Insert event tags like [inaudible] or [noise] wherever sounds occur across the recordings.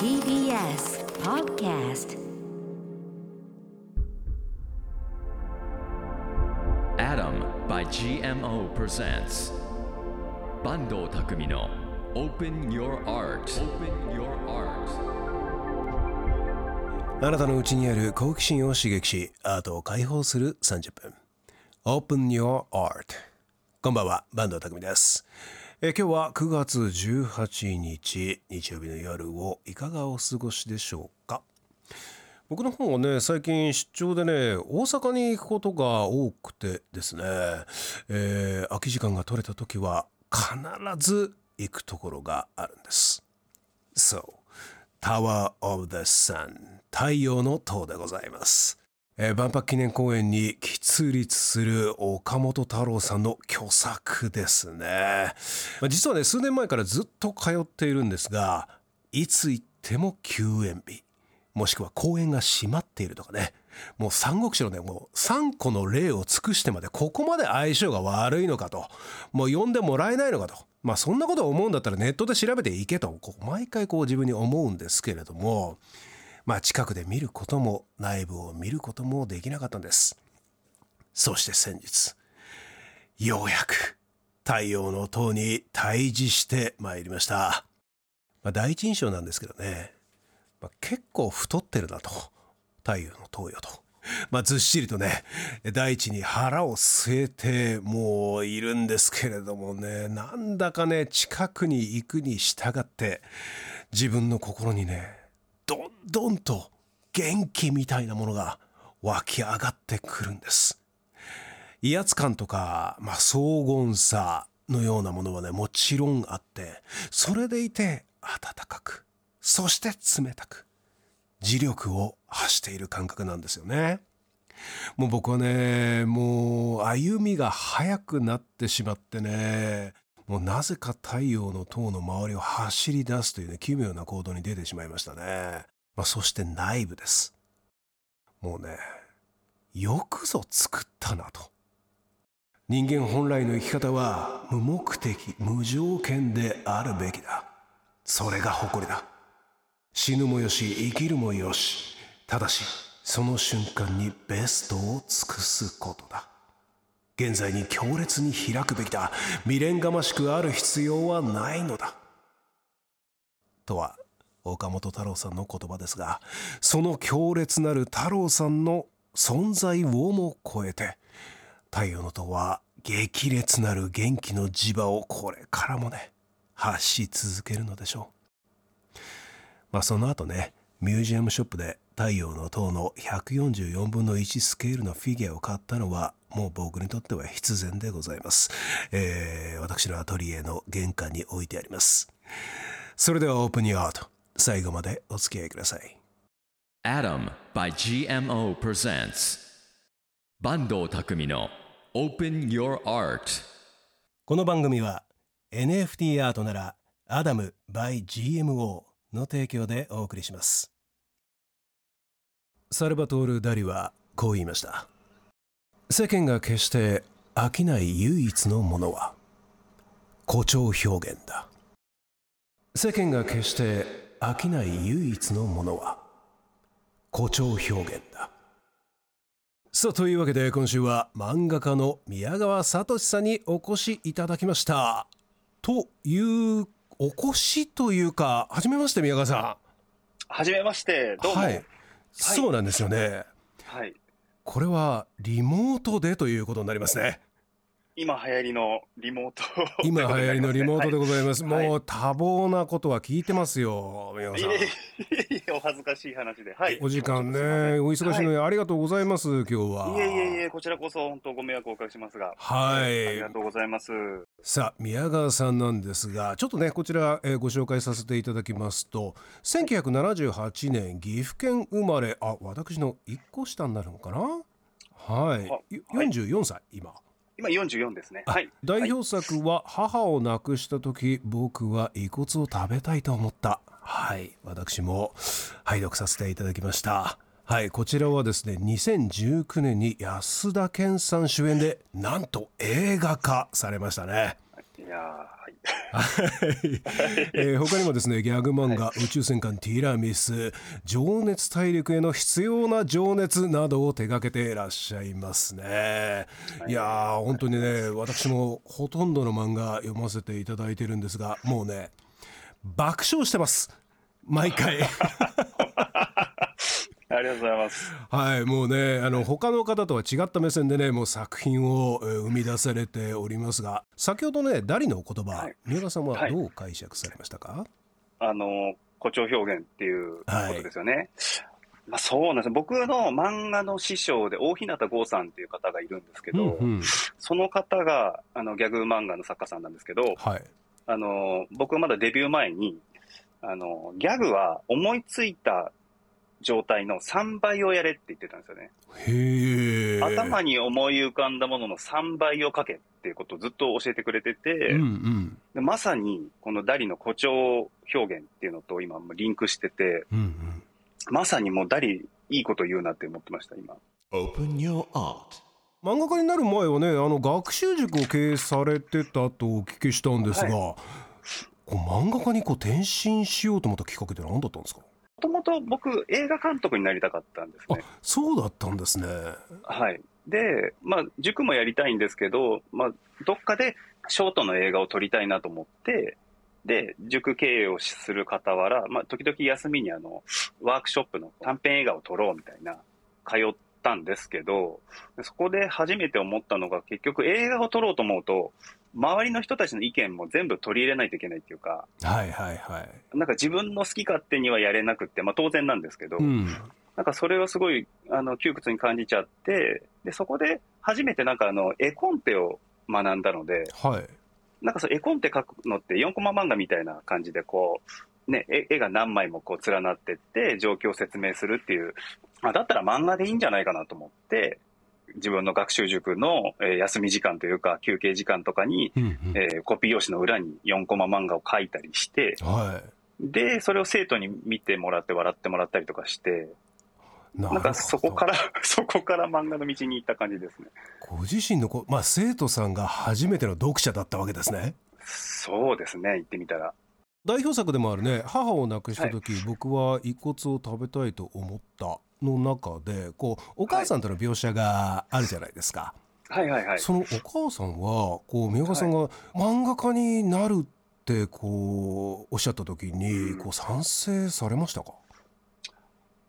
TBS Podcast Adam by GMO presents 坂東匠の Open Your Art Open Your Art あなたのうちにある好奇心を刺激しアートを解放する30分 Open Your Art こんばんは坂東匠ですえ今日は9月18日日曜日の夜をいかがお過ごしでしょうか？僕の方はね最近出張でね大阪に行くことが多くてですね、えー空き時間が取れた時は必ず行くところがあるんです。そうタワー・オブ・ザ・サン太陽の塔でございます、えー万博記念公園に喫立する岡本太郎さんの巨作ですね、まあ実はね数年前からずっと通っているんですがいつ行っても休園日。もしくは公園が閉まっているとかね。もう三国志のねもう3個の例を尽くしてまでここまで相性が悪いのかと。もう呼んでもらえないのかと。まあそんなことを思うんだったらネットで調べていけと。こう毎回こう自分に思うんですけれども。まあ近くで見ることも内部を見ることもできなかったんです。そして先日ようやく太陽の塔に対峙してまいりました、まあ、第一印象なんですけどね。まあ、結構太ってるなと。太陽の塔よと。まあ、ずっしりとね大地に腹を据えてもういるんですけれどもね。なんだかね近くに行くに従って自分の心にねどんと元気みたいなものが湧き上がってくるんです。威圧感とか、まあ、荘厳さのようなものはねもちろんあってそれでいて暖かくそして冷たく磁力を発している感覚なんですよね。もう僕はねもう歩みが速くなってしまってねもうなぜか太陽の塔の周りを走り出すというね奇妙な行動に出てしまいましたね。まあ、そして内部です。もうねよくぞ作ったなと。人間本来の生き方は無目的無条件であるべきだ。それが誇りだ。死ぬもよし生きるもよし。ただしその瞬間にベストを尽くすことだ。現在に強烈に開くべきだ。未練がましくある必要はないのだ。とは岡本太郎さんの言葉ですがその強烈なる太郎さんの存在をも超えて太陽の塔は激烈なる元気の磁場をこれからもね発し続けるのでしょう。まあその後ねミュージアムショップで太陽の塔の144分の1スケールのフィギュアを買ったのはもう僕にとっては必然でございます、えー私のアトリエの玄関に置いてあります。それではオープニングアウト。最後までお付き合いください。Adam by GMO presents 坂東匠の Open Your Art. この番組は NFT アートならアダム by GMO の提供でお送りします。サルバトール・ダリはこう言いました。世間が決して飽きない唯一のものは誇張表現だ。世間が決して飽きない唯一のものは誇張表現だ。さあというわけで今週は漫画家の宮川聡さんにお越しいただきました。というお越しというかはじめまして宮川さはじめまして、んどうも。はい。そうなんですよね。はい。これはリモートでということになりますね今流行りのリモート、[laughs] 今流行りのリモートでございます、はい。もう多忙なことは聞いてますよ宮川さん。お恥ずかしい話で。はい。お時間ね。お忙しいのにありがとうございます、今日は。いえいえいえ、こちらこそ本当ご迷惑をおかけしますが。はい。ありがとうございます。さあ宮川さんなんですがちょっとねこちら、えーご紹介させていただきますと1978年岐阜県生まれ。あ私の1個下になるのかな？はい。よはい。44歳今今44ですね。はい。代表作は母を亡くした時僕は遺骨を食べたいと思った。はい。私も拝読させていただきました。はい。こちらはですね2019年に安田顕さん主演でなんと映画化されましたね。いやーははい。えー他にもですねギャグ漫画、宇宙戦艦ティラミス情熱大陸への必要な情熱などを手掛けていらっしゃいますね、い、やー本当にね私もほとんどの漫画読ませていただいてるんですがもうね爆笑してます。毎回 [laughs] ありがとうございます。はいもうねあの他の方とは違った目線でねもう作品をえー生み出されておりますが先ほどねダリのお言葉、はい。三浦さんははい。どう解釈されましたか、あの、誇張表現っていうことですよね。まあそうなんです僕の漫画の師匠で大日向剛さんっていう方がいるんですけど、うんうん。その方があのギャグ漫画の作家さんなんですけど、はい。あの僕はまだデビュー前にあのギャグは思いついた状態の3倍をやれって言ってたんですよね。へえ頭に思い浮かんだものの3倍を書けっていうことをずっと教えてくれてて、うんうんでまさにこのダリの誇張表現っていうのと今もリンクしてて、うんうんまさにもうダリいいこと言うなって思ってました、今。Open your art. 漫画家になる前はねあの学習塾を経営されてたとお聞きしたんですが、こう漫画家にこう転身しようと思ったきっかけって何だったんですか？もともと僕映画監督になりたかったんですあね。そうだったんですねはい。で、まあ、塾もやりたいんですけど、まあ、どっかでショートの映画を撮りたいなと思って、で、塾経営をする傍ら、まあ、時々休みにあの、ワークショップの短編映画を撮ろうみたいな、通ったんですけど、そこで初めて思ったのが、結局映画を撮ろうと思うと、周りの人たちの意見も全部取り入れないといけないっていうか、はいはいはい。なんか自分の好き勝手にはやれなくって、まあ当然なんですけど、うん。なんかそれをすごいあの窮屈に感じちゃって、でそこで初めてなんかあの絵コンテを学んだので、はい。なんかそう絵コンテ描くのって4コマ漫画みたいな感じでこう、ね、絵絵が何枚もこう連なってって状況を説明するっていう、あだったら漫画でいいんじゃないかなと思って、自分の学習塾の、えー休み時間というか休憩時間とかに、うんうん。えーコピー用紙の裏に4コマ漫画を描いたりして、はい。で、それを生徒に見てもらって笑ってもらったりとかして、ななんかそこから、[laughs] そこから漫画の道に行った感じですね。ご自身のこう、まあ、生徒さんが初めての読者だったわけですね。そうですね、言ってみたら。代表作でもあるね母を亡くした時、僕は遺骨を食べたいと思ったの中でこうお母さんとの描写があるじゃないですか、はい。はいはい。そのお母さんはこう宮川さんが漫画家になるってこうおっしゃった時にうん。こう賛成されましたか、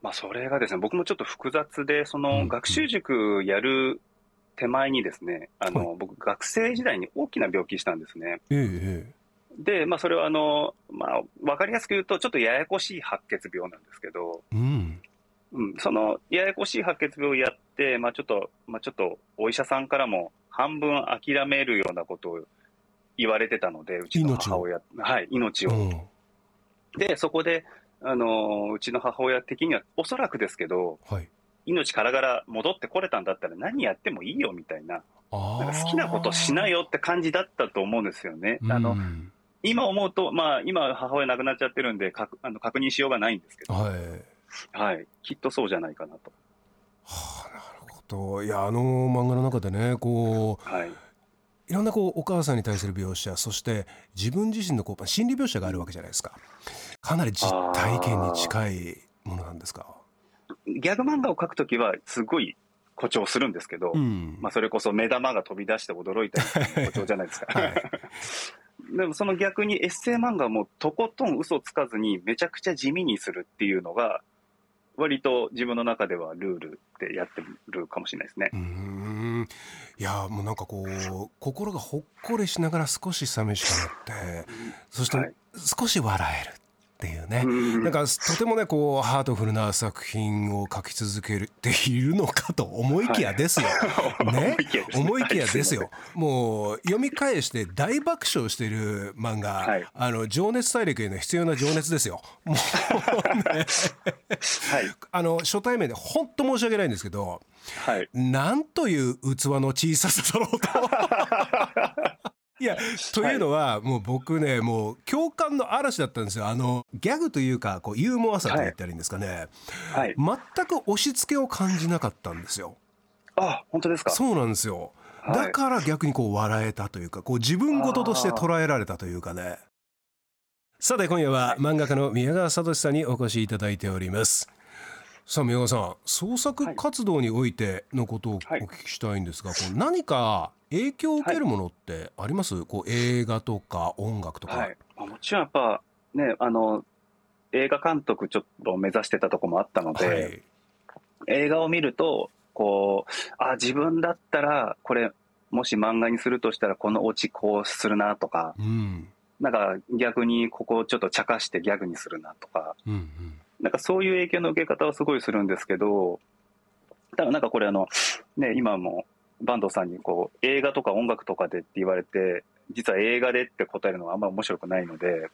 まあ、それがですね、僕もちょっと複雑で、そうん。の、学習塾やる手前にですね、あの、僕、学生時代に大きな病気したんですね。えええで、まあ、それはあの、まあ、わかりやすく言うと、ちょっとややこしい白血病なんですけど、えうんうん、その、ややこしい白血病をやって、まあ、ちょっと、まあ、ちょっと、お医者さんからも、半分諦めるようなことを言われてたので、うちの母親、はい、命を。うん。で、そこで、あのーうちの母親的には、おそらくですけど、はい。命からがら戻ってこれたんだったら何やってもいいよみたいな、あなんか好きなことしないよよって感じだったと思うんですよね。あの、うん。今思うと、まあ、今母親亡くなっちゃってるんで、かくあの確認しようがないんですけど、はいはい。きっとそうじゃないかなと。はあ、なるほどいやあの漫画の中でねこうはい。いろんなこうお母さんに対する描写そして自分自身のこう心理描写があるわけじゃないですかかなり実体験に近いものなんですか？ギャグ漫画を描くときは、すごい誇張するんですけど、うんまあ、それこそ目玉が飛び出して驚いたり誇張じゃないですか。[laughs] はい [laughs] でもその逆にエッセイ漫画もとことん嘘つかずにめちゃくちゃ地味にするっていうのが割と自分の中ではルールでやってるかもしれないですね。う。ーん。いやもうなんかこう心がほっこりしながら少し寂しくなってそしてはい。少し笑えるっていうね、うん。なんかとてもねこうハートフルな作品を書き続けているのかと思いきやですよ。[laughs] ね？思いきやですね。思いきやですよ。もう読み返して大爆笑している漫画、はい。あの情熱大陸への必要な情熱ですよ。もうね。[laughs] はい。あの初対面で本当申し訳ないんですけど、はい。なんという器の小ささだろうと。いやというのは、もう僕ねもう共感の嵐だったんですよ。あのギャグというかこうユーモアさと言ったらいいんですかね、はい。全く押し付けを感じなかったんですよ。あ本当ですか？そうなんですよ。はい。だから逆にこう笑えたというかこう自分事として捉えられたというかね。さて今夜は漫画家の宮川聡さんにお越しいただいておりますさあ宮川さん創作活動においてのことをおはい。聞きしたいんですが、こう何か影響を受けるものってあります、こう映画とか音楽とか、はい。まあもちろんやっぱ、ね、あの、映画監督ちょっと目指してたとこもあったので、はい。映画を見ると、こう、あ、自分だったら、これ、もし漫画にするとしたら、このオチこうするなとか、うん。なんか逆にここをちょっと茶化してギャグにするなとか、うんうんなんかそういう影響の受け方はすごいするんですけど、ただなんかこれあの、ね、今も坂東さんにこう、映画とか音楽とかでって言われて、実は映画でって答えるのはあんま面白くないので、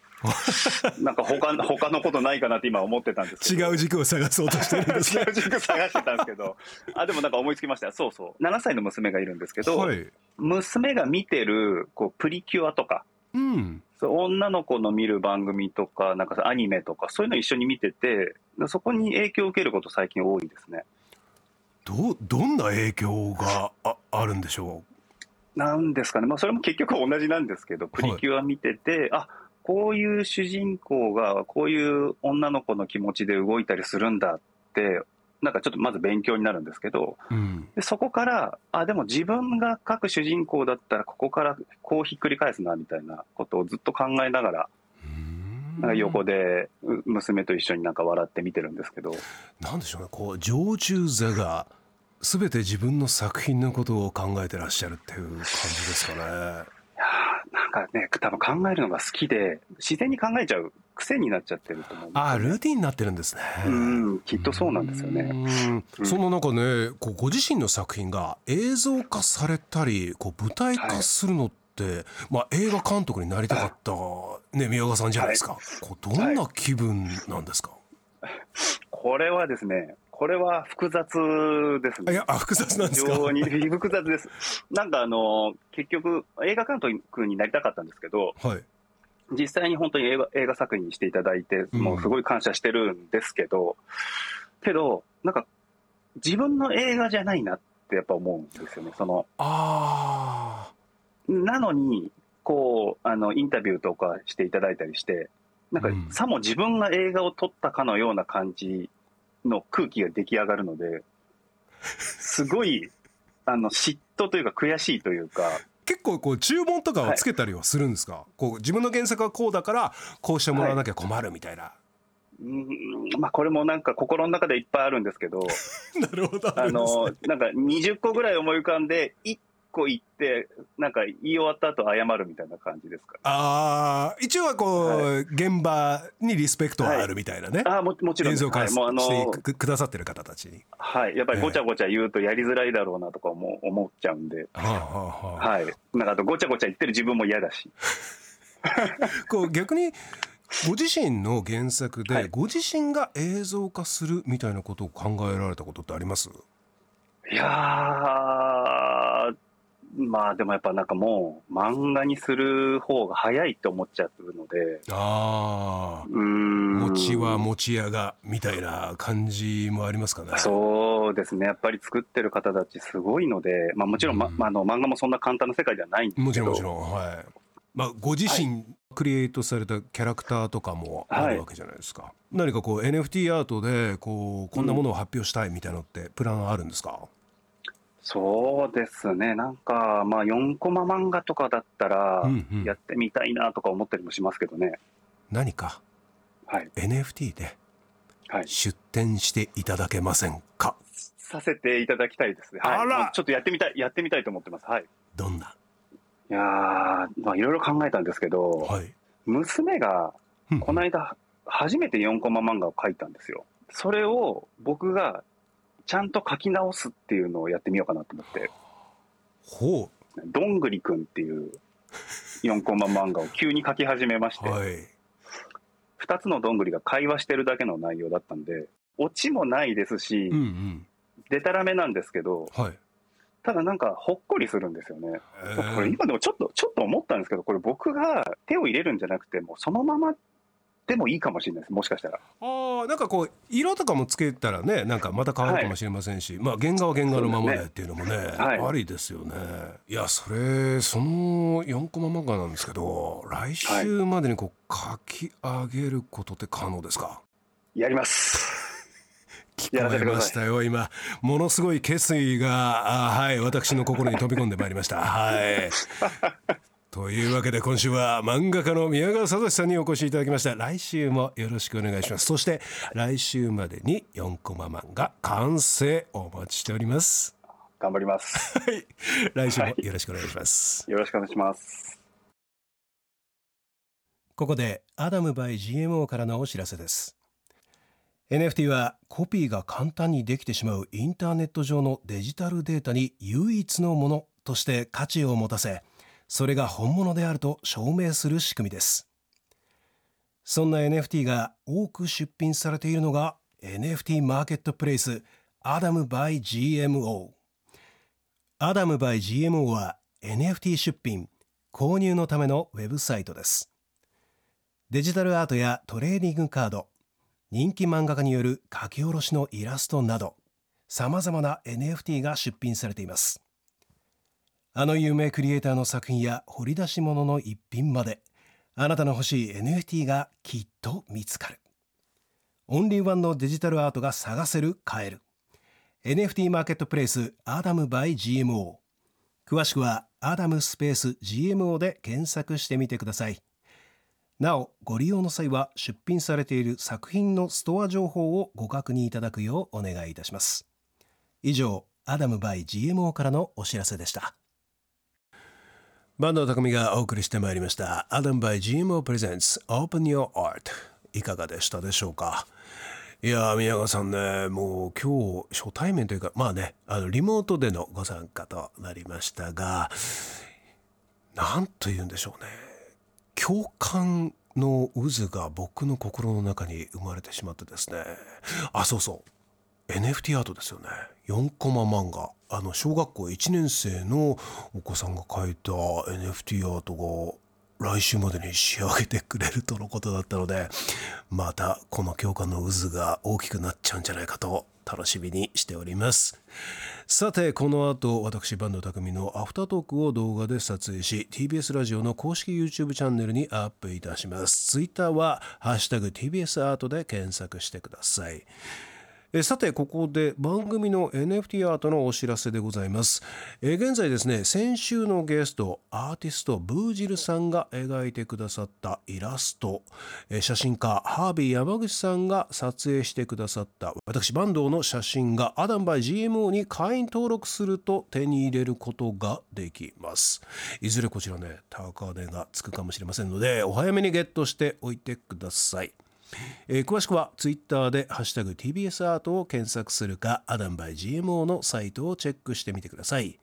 [laughs] なんか他他のことないかなって今思ってたんですけど。違う軸を探そうとしてるんですね [laughs] 違う軸探してたんですけど、あ、でもなんか思いつきました。そうそう。7歳の娘がいるんですけど、はい娘が見てる、こう、プリキュアとか、うん女の子の見る番組とか、なんかアニメとか、そういうの一緒に見てて、そこに影響を受けること最近多いですね。どどんな影響がああるんでしょなんですかね。まあそれも結局は同じなんですけど、プリキュア見てて、あ、こういう主人公がこういう女の子の気持ちで動いたりするんだって、なんかちょっとまず勉強になるんですけど、う、うん、でそこから、あ、でも自分が書く主人公だったら、ここからこうひっくり返すな、みたいなことをずっと考えながら、なんか横でう娘と一緒になんか笑って見てるんですけど、なんでしょうね。こう常駐座が全て自分の作品のことを考えてらっしゃるっていう感じですかねかね、多分考えるのが好きで、自然に考えちゃう癖になっちゃってると思うんですよああルーティンになってるんですね。うん、きっとそうなんですよね。うん。うん。その中ねこうご自身の作品が映像化されたりこう舞台化するのって、まあ、映画監督になりたかった、ね、宮川さんじゃないですか、こうどんな気分なんですか、これはですね、これは複雑ですね。あいやあ複雑なんですか？非常に複雑です。なんかあの、結局、映画監督になりたかったんですけど、はい実際に本当に映画映画作品にしていただいて、うんもうすごい感謝してるんですけど、けど、なんか、自分の映画じゃないなってやっぱ思うんですよね。その、あなのに、こう、あの、インタビューとかしていただいたりして、なんかうん、さも自分が映画を撮ったかのような感じの空気が出来上がるので、すごい、あの、嫉妬というか悔しいというか、結構こう注文とかをつけたりはするんですか、こう自分の原作はこうだからこうしてもらわなきゃ困るみたいな、うん、まあこれもなんか心の中でいっぱいあるんですけど、[laughs] なるほど。あの、なんか20個ぐらい思い浮かんで、1個言って、なんか言い終わった後謝るみたいな感じですか？ああ一応はこう、現場にリスペクトがあるみたいなね、ああ、ももちろんです。映像化しはい、もうあの、てくくださってる方たちに。はい。やっぱりごちゃごちゃ言うとやりづらいだろうなとかも思っちゃうんで、はあはあはい。なんかあとごちゃごちゃ言ってる自分も嫌だし。[laughs] こう逆にご自身の原作で、はいご自身が映像化するみたいなことを考えられたことってあります？いやー、まあでもやっぱなんかもう漫画にする方が早いって思っちゃうので、ああうーん。餅は餅屋がみたいな感じもありますかね。そうですね、やっぱり作ってる方たちすごいので、まあ、もちろん、まうん。まあ、あの漫画もそんな簡単な世界ではないんですもちろんもちろん。はい。まあご自身クリエイトされたキャラクターとかもあるわけじゃないですか、何かこう NFT アートでこうこんなものを発表したいみたいなのってプランあるんですか、そうですね、なんか、まあ、4コマ漫画とかだったらうんうん、やってみたいなとか思ったりもしますけどね、何か？はい、NFT ではい、出展していただけませんか？させていただきたいですね、はい、あら！ちょっとやってみたい、やってみたいと思ってます、はい。どんな？いやー、まあ、いろいろ考えたんですけど、はい。娘がうんこの間、初めて4コマ漫画を描いたんですよ。それを僕がちゃんと書き直すっていうのをやってみようかなと思って。ほどんぐりくんっていう4コマ漫画を急に書き始めまして、うはい。2つのどんぐりが会話してるだけの内容だったんで、オチもないですしでたらめなんですけど、はい。ただなんかほっこりするんですよね。えこれ今でもちょっと、ちょっと思ったんですけど、これ僕が手を入れるんじゃなくて、もうそのままってもいいかもしれないです。もしかしたら。あーなんかこう色とかもつけたらねなんかまた変わるかもしれませんし、まあ原画は原画のままでっていうのもねはい。ありですよね。いやそれその4コマ漫画なんですけど来週までにこう書き上げることって可能ですか、やります。聞こえましたよ今。ものすごい決意があはい私の心に飛び込んでまいりました。はいというわけで今週は漫画家の宮川聡さんにお越しいただきました。来週もよろしくお願いします。そして来週までに4コマ漫画完成お待ちしております。頑張ります。はい。来週もよろしくお願いします、よろしくお願いします。ここでアダム by GMO からのお知らせです。NFT はコピーが簡単にできてしまうインターネット上のデジタルデータに唯一のものとして価値を持たせそれが本物であると証明する仕組みです。そんな NFT が多く出品されているのが NFT マーケットプレイスアダム by GMO アダム by GMO は NFT 出品購入のためのウェブサイトです。デジタルアートやトレーディングカード人気漫画家による書き下ろしのイラストなどさまざまな NFT が出品されています。あの有名クリエイターの作品や掘り出し物の一品まであなたの欲しい NFT がきっと見つかる。オンリーワンのデジタルアートが探せる買える NFT マーケットプレイスアダム by GMO 詳しくはアダムスペース GMO で検索してみてください。なおご利用の際は出品されている作品のストア情報をご確認いただくようお願いいたします。以上アダム by GMO からのお知らせでした。バンド匠がお送りしてまいりました。アダム by GMO Presents Open Your Art いかがでしたでしょうか？いや宮川さんねもう今日初対面というかまあねあのリモートでのご参加となりましたがなんと言うんでしょうね。共感の渦が僕の心の中に生まれてしまってですね。あそうそう。NFT アートですよね。4コマ漫画。あの小学校1年生のお子さんが描いた NFT アートが来週までに仕上げてくれるとのことだったのでまたこの共感の渦が大きくなっちゃうんじゃないかと楽しみにしております。さてこの後私バンド匠のアフタートークを動画で撮影し TBS ラジオの公式 YouTube チャンネルにアップいたします。Twitter は「ハッシュタグ #TBS アート」で検索してください。えさてここで番組の NFT アートのお知らせでございます。え現在ですね先週のゲストアーティストブージルさんが描いてくださったイラスト。え写真家ハービー山口さんが撮影してくださった私坂東の写真がアダムバイ GMO に会員登録すると手に入れることができます。いずれこちらね高値がつくかもしれませんのでお早めにゲットしておいてください。えー詳しくはツイッターで「ハッシュタグ #TBS アート」を検索するかアダムバイ GMO のサイトをチェックしてみてください、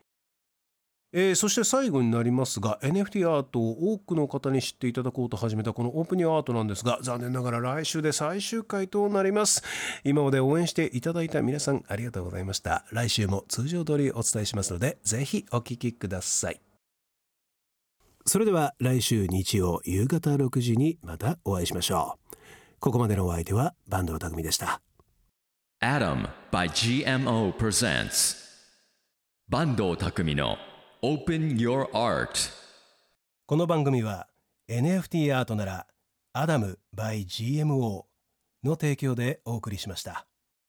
えーそして最後になりますが NFT アートを多くの方に知っていただこうと始めたこのオープニングアートなんですが残念ながら来週で最終回となります。今まで応援していただいた皆さんありがとうございました。来週も通常通りお伝えしますのでぜひお聞きください。それでは来週日曜夕方6時にまたお会いしましょう。ここまでのお相手は坂東匠でした。Adam by GMO presents 坂東匠の Open Your Art この番組は NFT アートならアダム by GMO の提供でお送りしました。